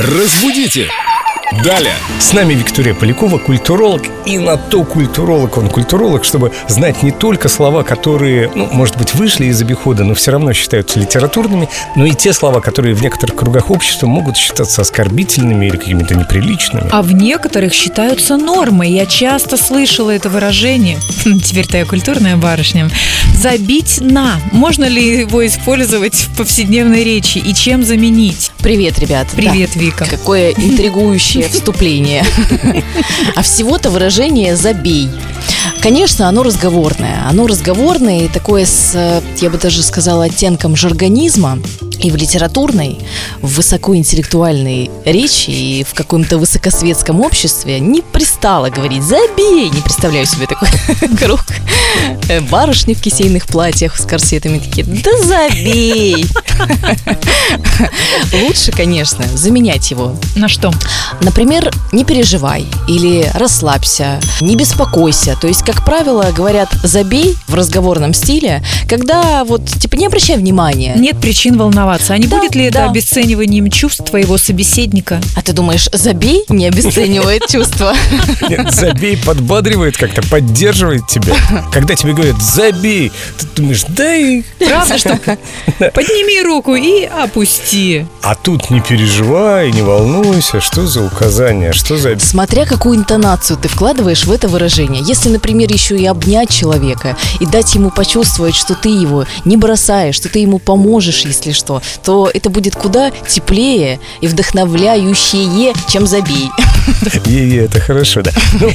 Разбудите! Далее! С нами Виктория Полякова, культуролог И на то культуролог он культуролог Чтобы знать не только слова, которые, ну, может быть, вышли из обихода Но все равно считаются литературными Но и те слова, которые в некоторых кругах общества Могут считаться оскорбительными или какими-то неприличными А в некоторых считаются нормой. Я часто слышала это выражение. Теперь-то я культурная барышня. Забить на. Можно ли его использовать в повседневной речи и чем заменить? Привет, ребята. Привет, Вика. Да. Какое интригующее вступление. А всего-то выражение «забей». Конечно, оно разговорное. Оно разговорное и такое с, э, я бы даже сказала, оттенком жаргонизма. И в литературной, в высокоинтеллектуальной речи и в каком-то высокосветском обществе не пристало говорить «забей». Не представляю себе такой круг. Э, Барышни в кисейных платьях с корсетами такие «да забей». Лучше, конечно, заменять его На что? Например, не переживай или расслабься, не беспокойся. То есть, как правило, говорят забей в разговорном стиле, когда вот типа не обращай внимания. Нет причин волноваться. А не Да, будет ли это да. обесцениванием чувств твоего собеседника? А ты думаешь, забей не обесценивает чувства? Нет, забей подбадривает как-то, поддерживает тебя Когда тебе говорят «забей», ты думаешь «да и...» Правда, что? Подними руку и опусти. А тут не переживай, не волнуйся, что за указание, что за... Смотря какую интонацию ты вкладываешь в это выражение. Если, например, еще и обнять человека и дать ему почувствовать, что ты его не бросаешь, что ты ему поможешь, если что, то это будет куда теплее и вдохновляющее, чем забей. Е-е, это хорошо, да. Ну,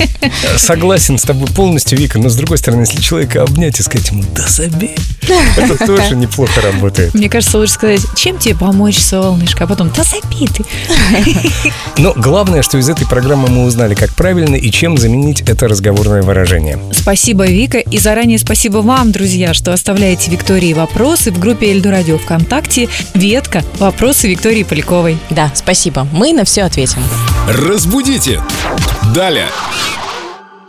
согласен с тобой полностью, Вика, но с другой стороны, если человека обнять и сказать ему «да забей», это тоже неплохо работает. Мне кажется, лучше сказать, чем тебе помочь, солнышко, а потом, да забей ты. Но главное, что из этой программы мы узнали, как правильно и чем заменить это разговорное выражение. Спасибо, Вика, и заранее спасибо вам, друзья, что оставляете Виктории вопросы в группе Эльду Радио ВКонтакте «Ветка. Вопросы Виктории Поляковой». Да, спасибо. Мы на все ответим. Разбудите! Далее!